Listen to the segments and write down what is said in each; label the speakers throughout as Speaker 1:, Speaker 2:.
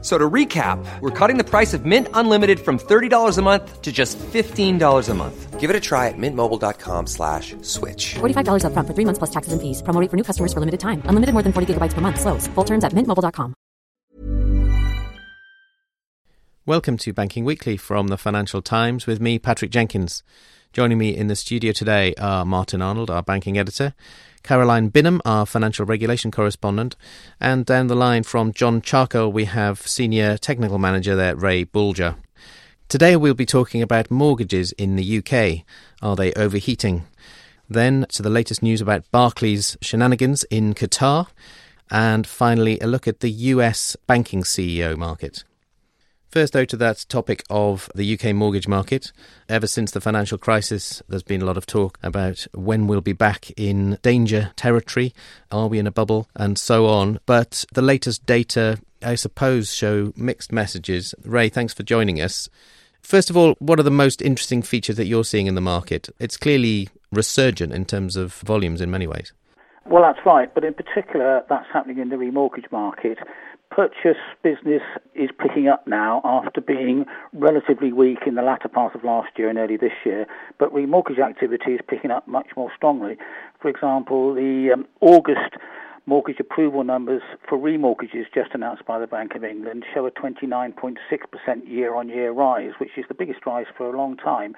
Speaker 1: So to recap, we're cutting the price of Mint Unlimited from $30 a month to just $15 a month.
Speaker 2: Give it a try at mintmobile.com slash switch.
Speaker 3: $45 up front for three months plus taxes and fees. Promo rate for new customers for limited time. Unlimited more than 40 gigabytes per month. Slows. Full terms at mintmobile.com.
Speaker 4: Welcome to Banking Weekly from the Financial Times with me, Patrick Jenkins. Joining me in the studio today are Martin Arnold, our banking editor, Caroline Binham, our financial regulation correspondent, and down the line from John Charcol, we have senior technical manager there, Ray Boulger. Today we'll be talking about mortgages in the UK. Are they overheating? Then to the latest news about Barclays shenanigans in Qatar. And finally, a look at the US banking CEO market. First, though, to that topic of the UK mortgage market. Ever since the financial crisis, there's been a lot of talk about when we'll be back in danger territory, are we in a bubble, and so on. But the latest data, I suppose, show mixed messages. Ray, thanks for joining us. First of all, what are the most interesting features that you're seeing in the market? It's clearly resurgent in terms of volumes in many ways.
Speaker 5: Well, that's right, but in particular, that's happening in the remortgage market purchase business is picking up now after being relatively weak in the latter part of last year and early this year, but remortgage activity is picking up much more strongly. For example, the um, August mortgage approval numbers for remortgages just announced by the Bank of England show a 29.6% year on year rise, which is the biggest rise for a long time.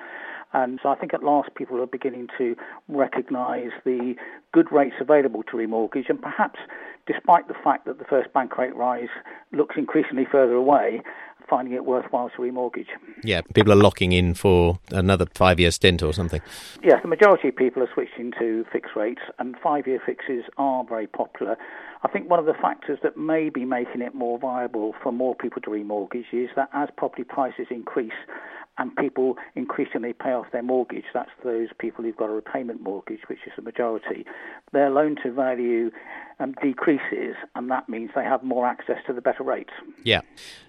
Speaker 5: And so I think at last people are beginning to recognise the good rates available to remortgage and perhaps despite the fact that the first bank rate rise looks increasingly further away, finding it worthwhile to remortgage.
Speaker 4: Yeah, people are locking in for another five year stint or something.
Speaker 5: Yes, the majority of people are switching to fixed rates, and five year fixes are very popular. I think one of the factors that may be making it more viable for more people to remortgage is that as property prices increase, and people increasingly pay off their mortgage. That's those people who've got a repayment mortgage, which is the majority. Their loan to value um, decreases, and that means they have more access to the better rates.
Speaker 4: Yeah.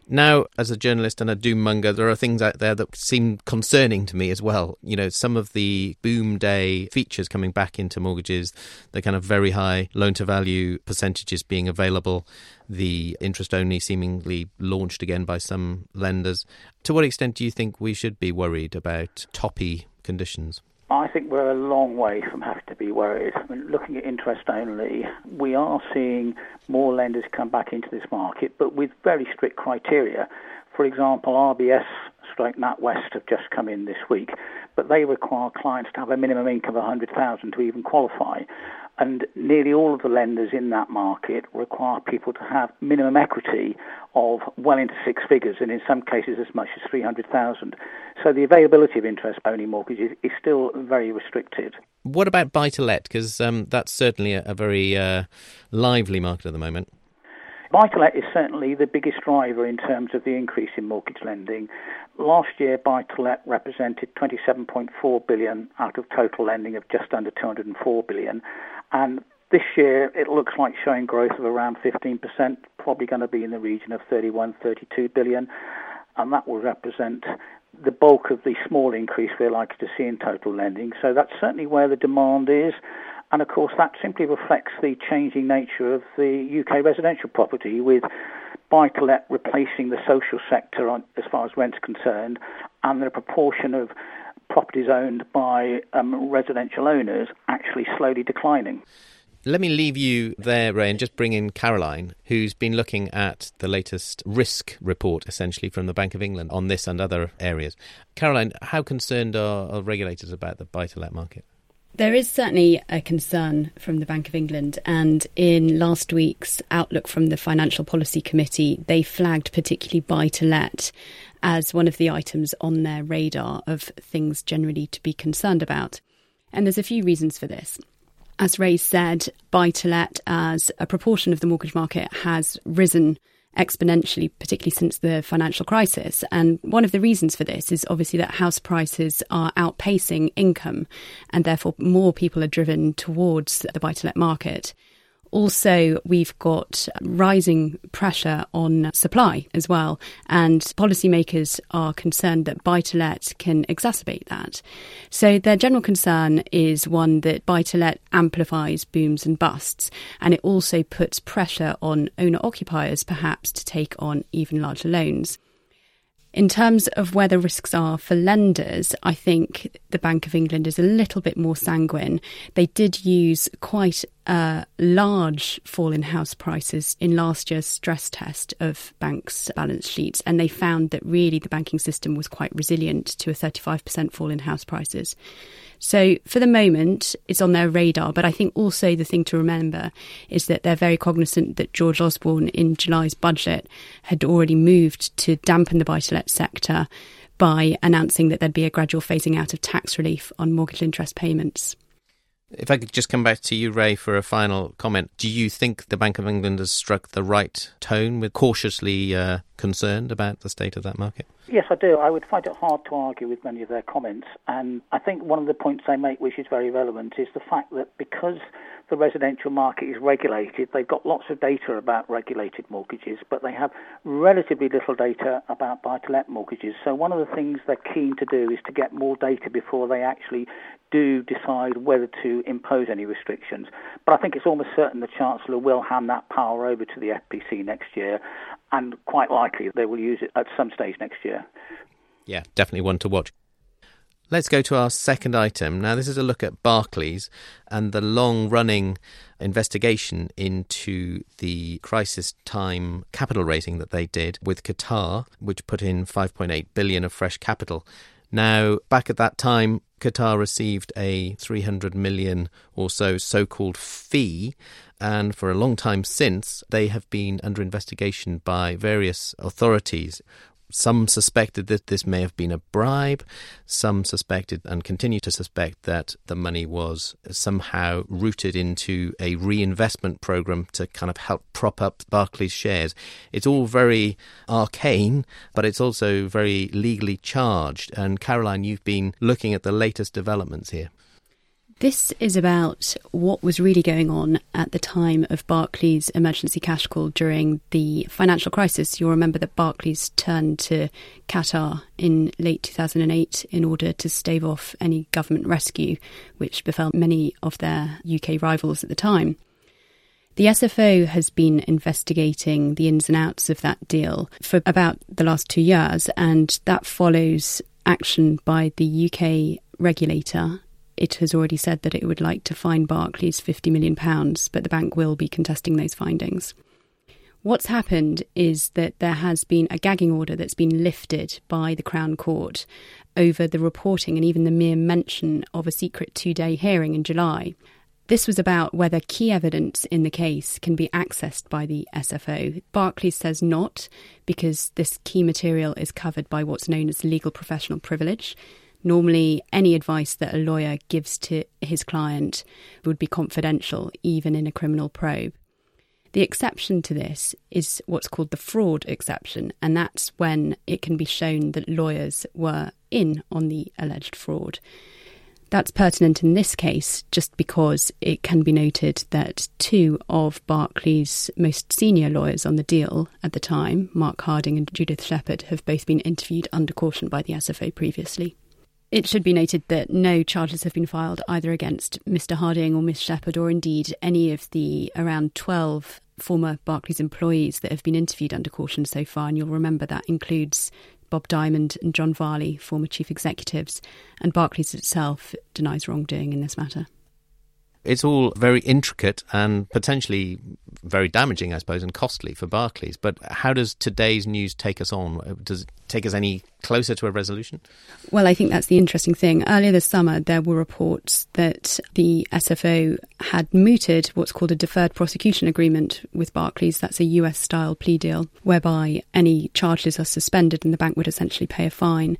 Speaker 4: Now, as a journalist and a doom monger, there are things out there that seem concerning to me as well. You know, some of the boom day features coming back into mortgages, the kind of very high loan to value percentages being available, the interest only seemingly launched again by some lenders. To what extent do you think we should be worried about toppy conditions?
Speaker 5: I think we're a long way from having to be worried. I mean, looking at interest only, we are seeing more lenders come back into this market, but with very strict criteria. For example, RBS stroke NatWest have just come in this week, but they require clients to have a minimum income of 100,000 to even qualify. And nearly all of the lenders in that market require people to have minimum equity of well into six figures, and in some cases as much as 300,000. So the availability of interest-only mortgages is still very restricted.
Speaker 4: What about buy-to-let? Because um, that's certainly a, a very uh, lively market at the moment.
Speaker 5: Buy-to-let is certainly the biggest driver in terms of the increase in mortgage lending. Last year, buy-to-let represented 27.4 billion out of total lending of just under 204 billion, and this year it looks like showing growth of around 15%, probably going to be in the region of 31, 32 billion, and that will represent the bulk of the small increase we're likely to see in total lending. So that's certainly where the demand is. And of course, that simply reflects the changing nature of the UK residential property, with buy to let replacing the social sector on, as far as rent's concerned, and the proportion of properties owned by um, residential owners actually slowly declining.
Speaker 4: Let me leave you there, Ray, and just bring in Caroline, who's been looking at the latest risk report, essentially, from the Bank of England on this and other areas. Caroline, how concerned are, are regulators about the buy to let market?
Speaker 6: There is certainly a concern from the Bank of England, and in last week's outlook from the Financial Policy Committee, they flagged particularly buy to let as one of the items on their radar of things generally to be concerned about. And there's a few reasons for this. As Ray said, buy to let as a proportion of the mortgage market has risen exponentially, particularly since the financial crisis. And one of the reasons for this is obviously that house prices are outpacing income, and therefore more people are driven towards the buy to let market. Also, we've got rising pressure on supply as well, and policymakers are concerned that buy to let can exacerbate that. So, their general concern is one that buy to let amplifies booms and busts, and it also puts pressure on owner occupiers perhaps to take on even larger loans. In terms of where the risks are for lenders, I think the Bank of England is a little bit more sanguine. They did use quite a large fall in house prices in last year's stress test of banks' balance sheets, and they found that really the banking system was quite resilient to a 35% fall in house prices. So for the moment, it's on their radar. But I think also the thing to remember is that they're very cognizant that George Osborne in July's budget had already moved to dampen the buy to let sector by announcing that there'd be a gradual phasing out of tax relief on mortgage interest payments.
Speaker 4: If I could just come back to you, Ray, for a final comment. Do you think the Bank of England has struck the right tone with cautiously uh, concerned about the state of that market?
Speaker 5: Yes, I do. I would find it hard to argue with many of their comments. And I think one of the points they make, which is very relevant, is the fact that because the residential market is regulated. They've got lots of data about regulated mortgages, but they have relatively little data about buy to let mortgages. So, one of the things they're keen to do is to get more data before they actually do decide whether to impose any restrictions. But I think it's almost certain the Chancellor will hand that power over to the FPC next year, and quite likely they will use it at some stage next year.
Speaker 4: Yeah, definitely one to watch. Let's go to our second item. Now, this is a look at Barclays and the long running investigation into the crisis time capital raising that they did with Qatar, which put in 5.8 billion of fresh capital. Now, back at that time, Qatar received a 300 million or so so called fee. And for a long time since, they have been under investigation by various authorities some suspected that this may have been a bribe. Some suspected and continue to suspect that the money was somehow routed into a reinvestment program to kind of help prop up Barclays shares. It's all very arcane, but it's also very legally charged. And Caroline, you've been looking at the latest developments here.
Speaker 6: This is about what was really going on at the time of Barclays' emergency cash call during the financial crisis. You'll remember that Barclays turned to Qatar in late 2008 in order to stave off any government rescue, which befell many of their UK rivals at the time. The SFO has been investigating the ins and outs of that deal for about the last two years, and that follows action by the UK regulator it has already said that it would like to fine Barclays £50 million, but the bank will be contesting those findings. What's happened is that there has been a gagging order that's been lifted by the Crown Court over the reporting and even the mere mention of a secret two day hearing in July. This was about whether key evidence in the case can be accessed by the SFO. Barclays says not, because this key material is covered by what's known as legal professional privilege. Normally, any advice that a lawyer gives to his client would be confidential, even in a criminal probe. The exception to this is what's called the fraud exception, and that's when it can be shown that lawyers were in on the alleged fraud. That's pertinent in this case just because it can be noted that two of Barclays' most senior lawyers on the deal at the time, Mark Harding and Judith Shepherd, have both been interviewed under caution by the SFO previously. It should be noted that no charges have been filed either against Mr. Harding or Miss Shepherd, or indeed any of the around 12 former Barclays employees that have been interviewed under caution so far. And you'll remember that includes Bob Diamond and John Varley, former chief executives, and Barclays itself denies wrongdoing in this matter.
Speaker 4: It's all very intricate and potentially very damaging, I suppose, and costly for Barclays. But how does today's news take us on? Does it take us any closer to a resolution?
Speaker 6: Well, I think that's the interesting thing. Earlier this summer, there were reports that the SFO had mooted what's called a deferred prosecution agreement with Barclays. That's a US style plea deal whereby any charges are suspended and the bank would essentially pay a fine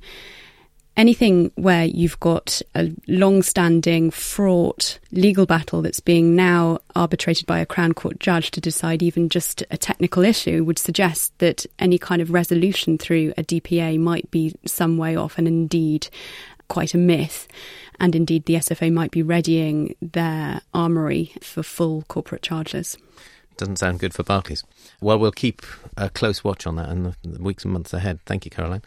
Speaker 6: anything where you've got a long standing, fraught legal battle that's being now arbitrated by a Crown Court judge to decide even just a technical issue would suggest that any kind of resolution through a DPA might be some way off and indeed quite a myth. And indeed, the SFA might be readying their armoury for full corporate charges.
Speaker 4: Doesn't sound good for Barclays. Well, we'll keep a close watch on that in the weeks and months ahead. Thank you, Caroline.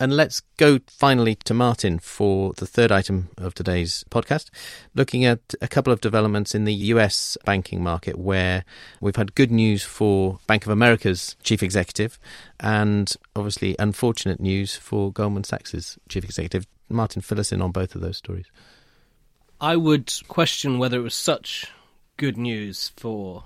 Speaker 4: And let's go finally to Martin for the third item of today's podcast, looking at a couple of developments in the US banking market where we've had good news for Bank of America's chief executive and obviously unfortunate news for Goldman Sachs's chief executive. Martin, fill us in on both of those stories.
Speaker 7: I would question whether it was such good news for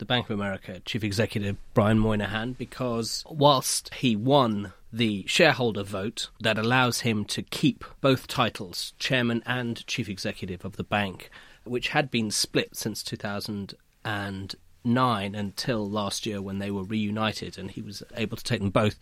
Speaker 7: the Bank of America chief executive Brian Moynihan because whilst he won the shareholder vote that allows him to keep both titles, chairman and chief executive of the bank, which had been split since 2009 until last year when they were reunited and he was able to take them both.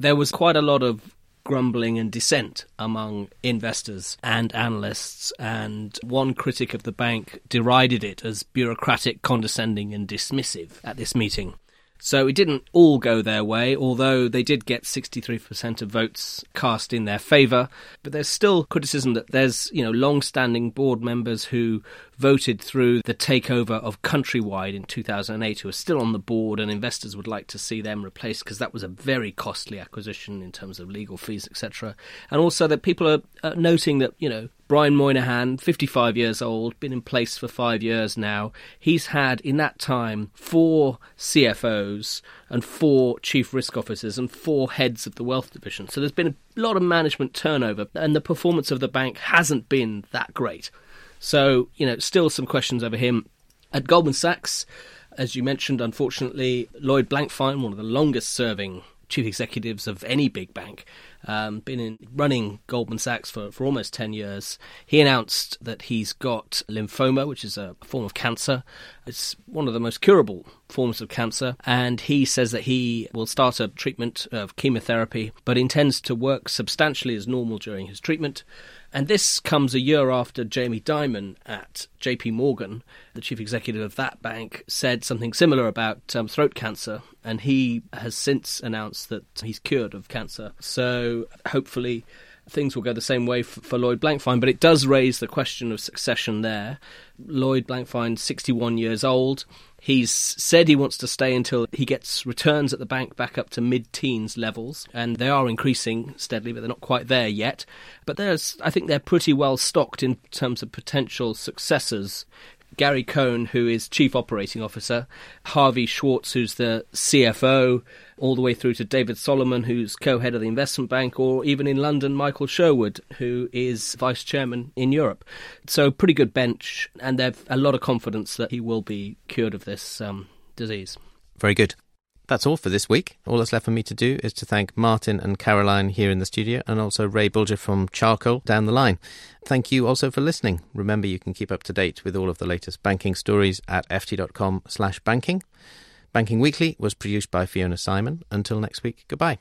Speaker 7: There was quite a lot of grumbling and dissent among investors and analysts, and one critic of the bank derided it as bureaucratic, condescending, and dismissive at this meeting. So it didn't all go their way, although they did get 63% of votes cast in their favour. But there's still criticism that there's, you know, long-standing board members who voted through the takeover of Countrywide in 2008 who are still on the board and investors would like to see them replaced because that was a very costly acquisition in terms of legal fees, etc. And also that people are noting that, you know, Brian Moynihan, 55 years old, been in place for five years now. He's had, in that time, four CFOs and four chief risk officers and four heads of the wealth division. So there's been a lot of management turnover, and the performance of the bank hasn't been that great. So, you know, still some questions over him. At Goldman Sachs, as you mentioned, unfortunately, Lloyd Blankfein, one of the longest serving chief executives of any big bank, um, been in running Goldman Sachs for, for almost 10 years. He announced that he's got lymphoma, which is a form of cancer. It's one of the most curable forms of cancer, and he says that he will start a treatment of chemotherapy, but intends to work substantially as normal during his treatment. And this comes a year after Jamie Dimon at JP Morgan, the chief executive of that bank, said something similar about um, throat cancer. And he has since announced that he's cured of cancer. Hopefully things will go the same way for, for Lloyd Blankfein. But it does raise the question of succession there. Lloyd Blankfein, 61 years old. He's said he wants to stay until he gets returns at the bank back up to mid teens levels, and they are increasing steadily, but they're not quite there yet. But there's, I think they're pretty well stocked in terms of potential successors Gary Cohn, who is Chief Operating Officer, Harvey Schwartz, who's the CFO, all the way through to David Solomon, who's co head of the investment bank, or even in London, Michael Sherwood, who is Vice Chairman in Europe. So, pretty good bench, and they've a lot of confidence that he will be cured of this um, disease.
Speaker 4: Very good. That's all for this week. All that's left for me to do is to thank Martin and Caroline here in the studio and also Ray Boulger from Charcol down the line. Thank you also for listening. Remember you can keep up to date with all of the latest banking stories at ft.com slash banking. Banking Weekly was produced by Fiona Simon. Until next week, goodbye.